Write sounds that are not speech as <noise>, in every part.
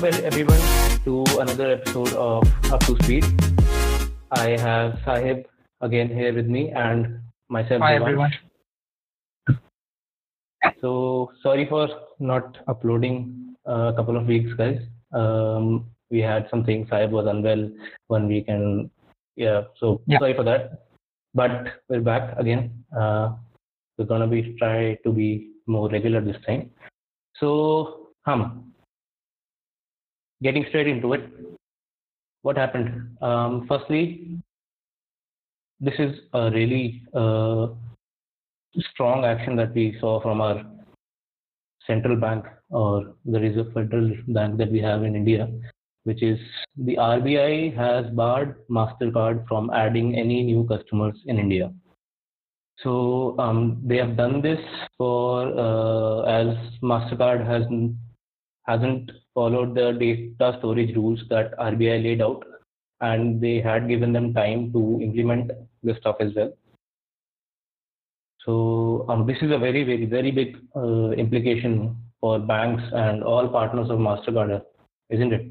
welcome everyone to another episode of Up to Speed. I have Sahib again here with me and myself. Hi everyone. So sorry for not uploading a couple of weeks, guys. Um, we had something. Sahib was unwell one week, and yeah, so Yeah. sorry for that. But we're back again. Uh, we're gonna be try to be more regular this time. So, hum, getting straight into it. What happened? Um, firstly, this is a really uh, strong action that we saw from our central bank or the Reserve Federal Bank that we have in India, which is the RBI has barred MasterCard from adding any new customers in India. So um, they have done this for uh, as Mastercard has hasn't followed the data storage rules that RBI laid out, and they had given them time to implement the stuff as well. So um, this is a very, very, very big uh, implication for banks and all partners of Mastercard, isn't it?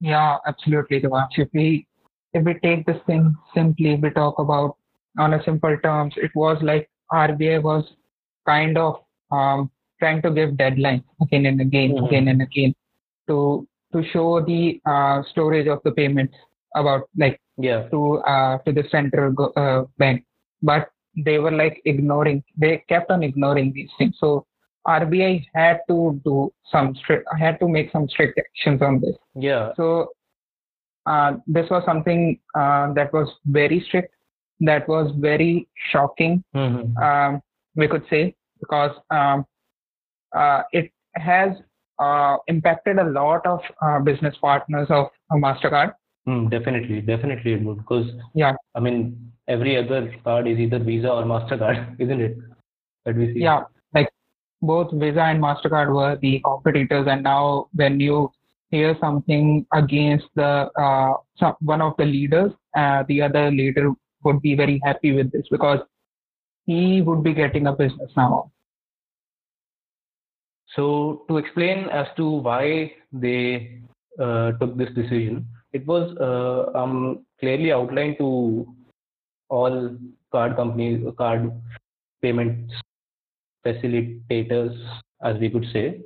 Yeah, absolutely, Devansh. If we if we take this thing simply, we talk about on a simple terms, it was like RBI was kind of um, trying to give deadlines again and again, Mhm. again and again, to to show the uh, storage of the payments about like Yeah. to uh, to the central go- uh, bank, but they were like ignoring. They kept on ignoring these things. So RBI had to do some strict, had to make some strict actions on this. Yeah. So uh, this was something uh, that was very strict, that was very shocking, Mhm. um, we could say, because um, it has uh, impacted a lot of uh, business partners of uh, Mastercard. Mm, definitely, definitely it would because Yeah. I mean every other card is either Visa or Mastercard, <laughs> isn't it? That we see. Yeah, like both Visa and Mastercard were the competitors, and now when you hear something against the uh, some, one of the leaders, uh, the other leader would be very happy with this because he would be getting a business now. So to explain as to why they uh, took this decision, it was uh, um, clearly outlined to all card companies, card payment facilitators, as we could say,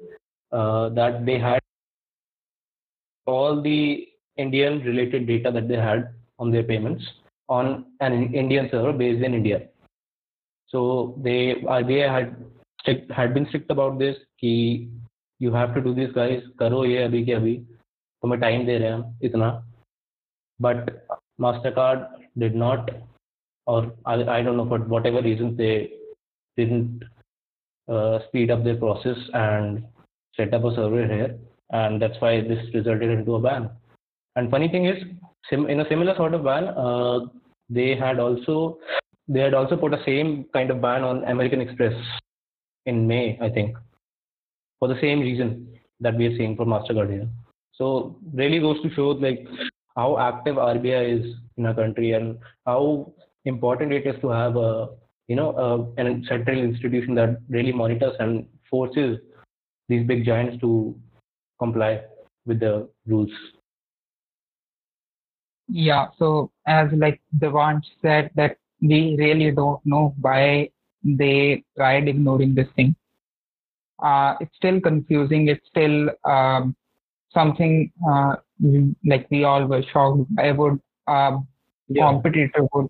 uh, that they had all the Indian related data that they had on their payments on an Indian server based in India. So they RBI had strict had been strict about this कि you have to do this guys करो ये अभी के अभी तुम्हें time दे रहे हैं हम इतना but Mastercard did not or I, I don't know for whatever reasons they didn't uh, speed up their process and set up a server here and that's why this resulted into a ban and funny thing is sim- in a similar sort of ban uh, they had also they had also put a same kind of ban on American Express in May, I think, for the same reason that we are seeing for Mastercard here. So really goes to show like how active RBI is in our country and how important it is to have a you know a, a central institution that really monitors and forces these big giants to comply with the rules. Yeah, so as like Devansh said, that we really don't know why they tried ignoring this thing. Uh, it's still confusing. It's still um, something uh, like we all were shocked. I would um, competitor would,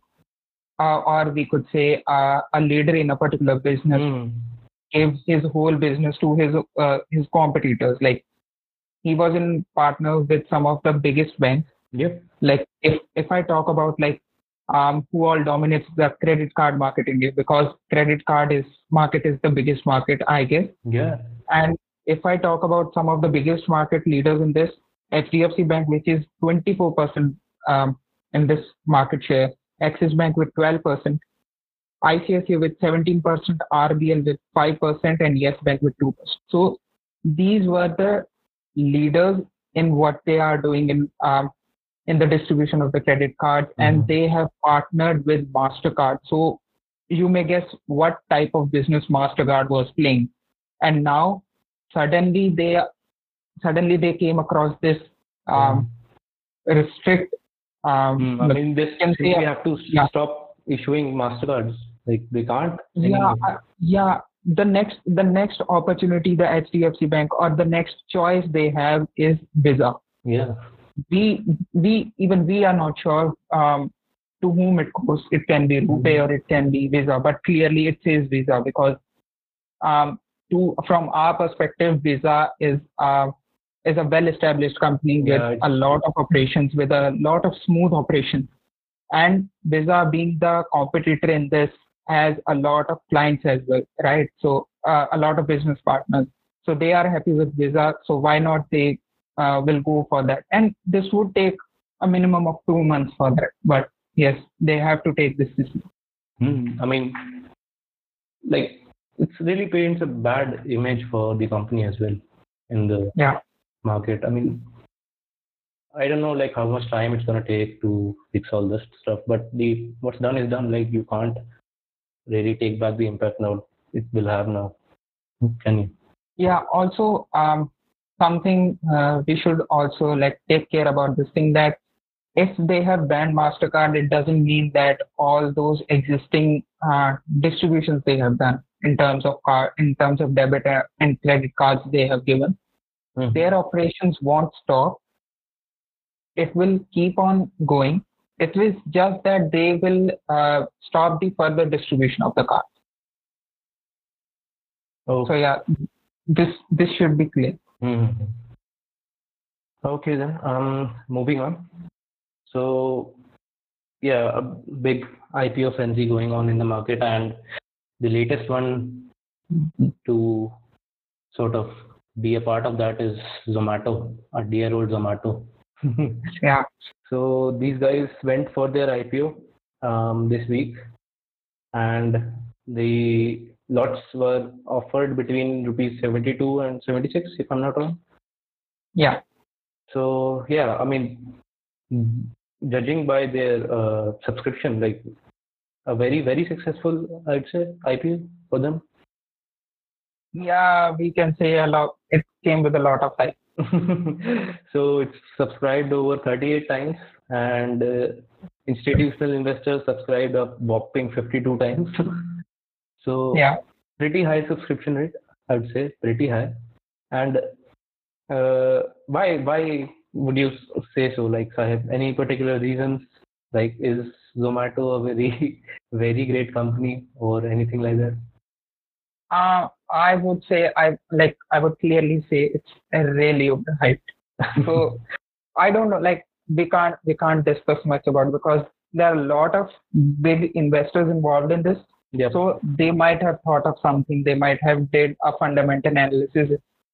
uh, or we could say uh, a leader in a particular business Mm. gave his whole business to his uh, his competitors. Like he was in partner with some of the biggest banks. Yep. Like if if I talk about like um, who all dominates the credit card market in India because credit card is market is the biggest market I guess. Yeah. And if I talk about some of the biggest market leaders in this, HDFC Bank, which is 24% um, in this market share, Axis Bank with 12%, ICICI with 17%, RBL with 5%, and Yes Bank with 2%. So these were the leaders in what they are doing in um, in the distribution of the credit cards, and Mhm. they have partnered with Mastercard. So you may guess what type of business Mastercard was playing, and now suddenly they suddenly they came across this um, restrict. Um, Mm, I mean, this can say- simply have to yeah. stop issuing Mastercards. Like they can't. yeah, anymore. uh, yeah. The next, the next opportunity the HDFC Bank or the next choice they have is Visa. Yeah. We, we even we are not sure um, to whom it goes. It can be RuPay or it can be Visa, but clearly it says Visa because um, to from our perspective, Visa is uh, is a well-established company with Yeah, a lot of operations, with a lot of smooth operations, and Visa being the competitor in this has a lot of clients as well, right? So uh, a lot of business partners. So they are happy with Visa. So why not they uh, will go for that? And this would take a minimum of two months for that. But yes, they have to take this decision. Hmm. I mean, like it's really paints a bad image for the company as well in the Yeah. market. I mean, I don't know like how much time it's gonna take to fix all this stuff, but the what's done is done. Like you can't really take back the impact now it will have now. Can you? Yeah. Also, um, something uh, we should also like take care about this thing that if they have banned Mastercard, it doesn't mean that all those existing uh, distributions they have done in terms of card, in terms of debit uh, and credit cards they have given, Mhm. their operations won't stop. It will keep on going. It is just that they will uh, stop the further distribution of the card. Oh. So yeah, this this should be clear. Mhm. Okay then. Um, moving on. So, yeah, a big IPO frenzy going on in the market, and the latest one to sort of be a part of that is Zomato, a dear old Zomato. <laughs> Yeah. so these guys went for their IPO um, this week, and the lots were offered between rupees 72 and 76, if I'm not wrong. Yeah. So yeah, I mean, judging by their uh, subscription, like a very very successful, I'd say IPO for them. Yeah, we can say a lot. It came with a lot of hype. <laughs> so it's subscribed over 38 times, and uh, institutional investors subscribed a whopping 52 times. <laughs> so Yeah. pretty high subscription rate, I would say, pretty high. And uh, why why would you say so? Like, Sahib, any particular reasons? Like, is Zomato a very <laughs> very great company or anything like that? Uh, I would say I like I would clearly say it's a really overhyped. <laughs> So I don't know. Like we can't we can't discuss much about it because there are a lot of big investors involved in this. Yeah. So they might have thought of something. They might have did a fundamental analysis,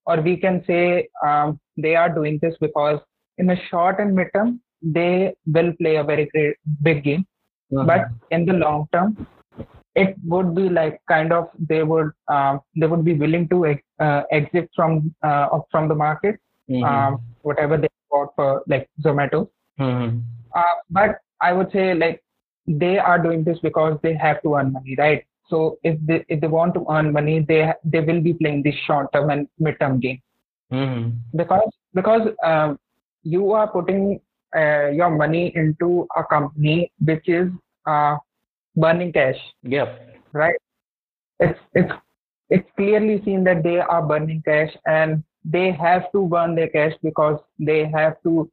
or we can say um, they are doing this because in a short and midterm they will play a very great big game. But in the long term, it would be like kind of they would uh, they would be willing to ex- uh, exit from uh, from the market, Mhm. um, whatever they bought for like Zomato. Mhm. Uh, but I would say like they are doing this because they have to earn money, right? So if they if they want to earn money, they they will be playing this short term and mid term game Mhm. because because um, you are putting uh, your money into a company which is uh, burning cash, Yeah. right? It's it's it's clearly seen that they are burning cash and they have to burn their cash because they have to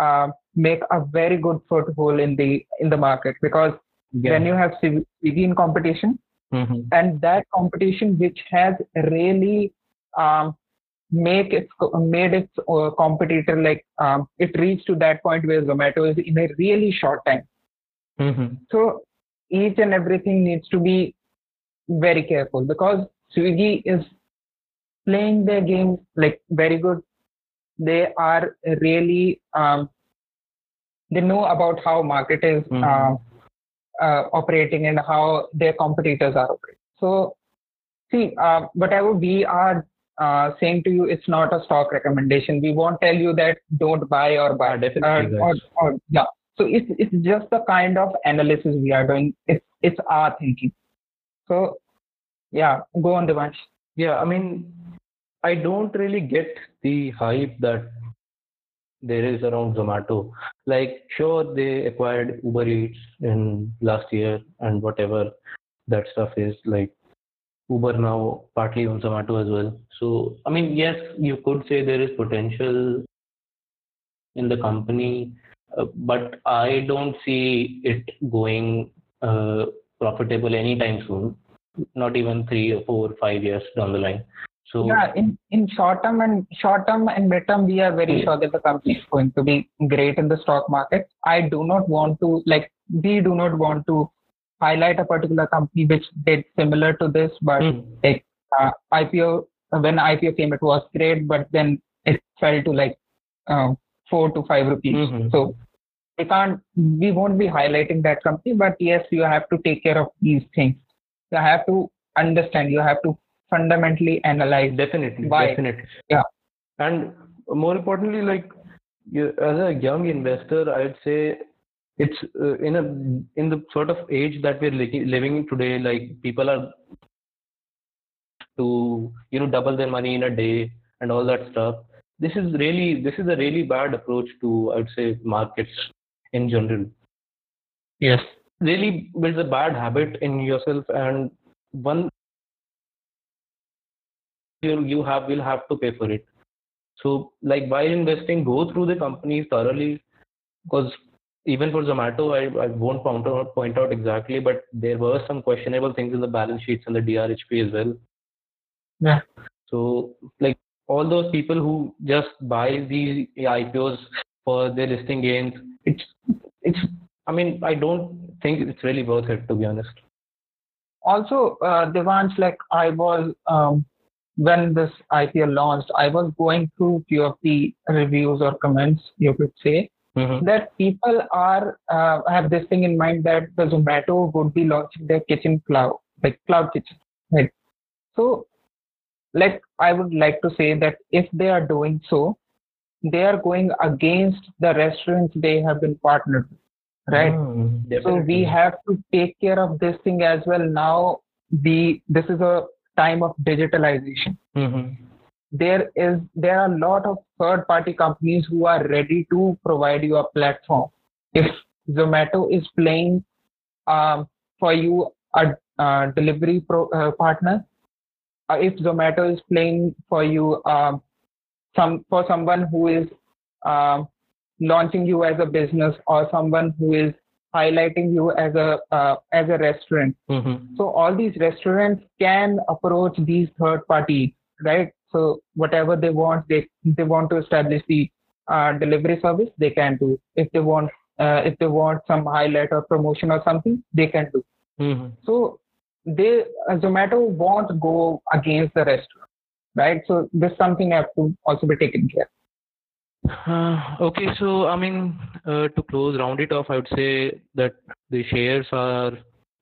uh, make a very good foothold in the in the market because Yeah. when you have in competition Mhm. and that competition which has really um, make its made its uh, competitor like um, it reached to that point where Zomato is in a really short time. Mhm. So each and everything needs to be very careful because Swiggy is playing their game like very good. They are really um, they know about how market is Mhm. uh, uh, operating and how their competitors are operating. So see, uh, whatever we are uh, saying to you, it's not a stock recommendation. We won't tell you that don't buy or buy. Ah, definitely, Uh, or, or yeah. So it's it's just the kind of analysis we are doing. It's it's our thinking. So yeah, go on, Devansh. Yeah, I mean, I don't really get the hype that there is around Zomato. Like, sure, they acquired Uber Eats in last year and whatever that stuff is. Like, Uber now partly on Zomato as well. So, I mean, yes, you could say there is potential in the company, uh, but I don't see it going uh, profitable anytime soon. Not even three or four, or five years down the line. So yeah, in, in short term and short term and mid term, we are very sure that the company is going to be great in the stock market. I do not want to like we do not want to highlight a particular company which did similar to this, but mm. like uh, IPO when IPO came, it was great, but then it fell to like uh, four to five rupees. Mm-hmm. So we can't, we won't be highlighting that company, but yes, you have to take care of these things. You have to understand. You have to fundamentally analyze. Definitely, why. definitely. Yeah. And more importantly, like you, as a young investor, I'd say it's uh, in a in the sort of age that we're living in today like people are to you know double their money in a day and all that stuff this is really this is a really bad approach to i would say markets in general yes really builds a bad habit in yourself and one you you have will have to pay for it so like while investing go through the companies thoroughly because even for Zomato, I, I won't point out, point out exactly, but there were some questionable things in the balance sheets and the DRHP as well. Yeah. So, like all those people who just buy these IPOs for their listing gains, it's it's. I mean, I don't think it's really worth it to be honest. Also, uh, Devansh, like I was um, when this IPO launched, I was going through few of the reviews or comments, you could say, mm-hmm. that people are uh, have this thing in mind that the Zomato would be launching their kitchen cloud, like cloud kitchen, right? So, like I would like to say that if they are doing so, they are going against the restaurants they have been partnered with, right? Mm, so we have to take care of this thing as well. Now, the this is a time of digitalization. Mm-hmm there is there are a lot of third party companies who are ready to provide you a platform if zomato is playing um, for you a uh, delivery pro, uh, partner uh, if zomato is playing for you um, some for someone who is um, launching you as a business or someone who is highlighting you as a uh, as a restaurant mm-hmm. so all these restaurants can approach these third party right so whatever they want, they they want to establish the uh, delivery service, they can do. If they want uh, if they want some highlight or promotion or something, they can do. Mm-hmm. So they Zomato won't go against the restaurant, right? So this is something have to also be taken care. Uh, okay, so I mean, uh, to close, round it off, I would say that the shares are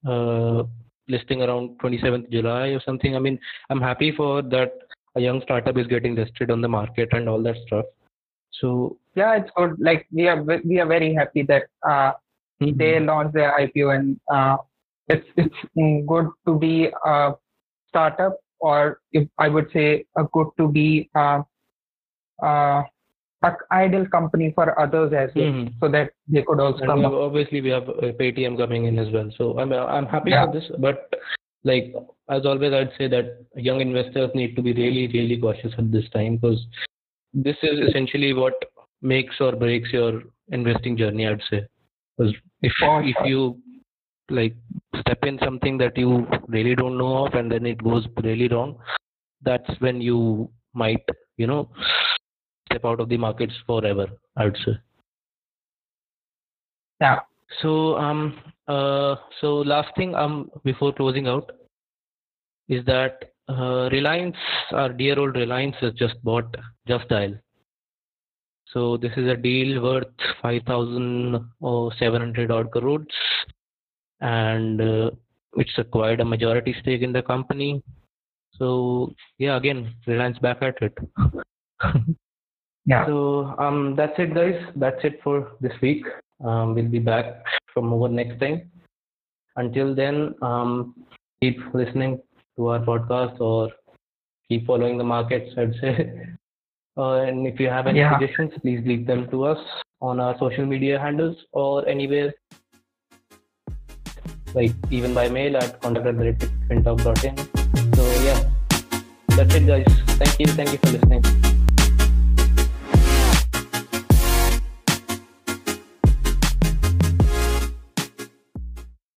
uh, listing around 27th July or something. I mean, I'm happy for that a young startup is getting listed on the market and all that stuff. So yeah, it's good. Like we are we are very happy that uh, mm-hmm. they launched their IPO and uh, it's it's good to be a startup or if I would say a good to be uh, uh, a ideal company for others as well, mm-hmm. so that they could also come. Obviously, we have Paytm coming in as well, so I'm I'm happy yeah. with this. But like as always, I'd say that young investors need to be really, really cautious at this time because this is essentially what makes or breaks your investing journey. I'd say because if if you like step in something that you really don't know of and then it goes really wrong, that's when you might you know step out of the markets forever. I would say. Yeah. So um uh so last thing um before closing out is that uh, Reliance, our dear old Reliance, has just bought Just Dial. So this is a deal worth five thousand 5,700 odd crores, and uh, it's acquired a majority stake in the company. So yeah, again, Reliance back at it. <laughs> yeah. So um, that's it, guys. That's it for this week. Um, we'll be back from over next time. Until then, um, keep listening to our podcast or keep following the markets, I'd say. <laughs> Uh, and if you have any Yeah. suggestions, please leave them to us on our social media handles or anywhere, like even by mail at contact@fintalk.in. So yeah, that's it, guys. Thank you. Thank you for listening.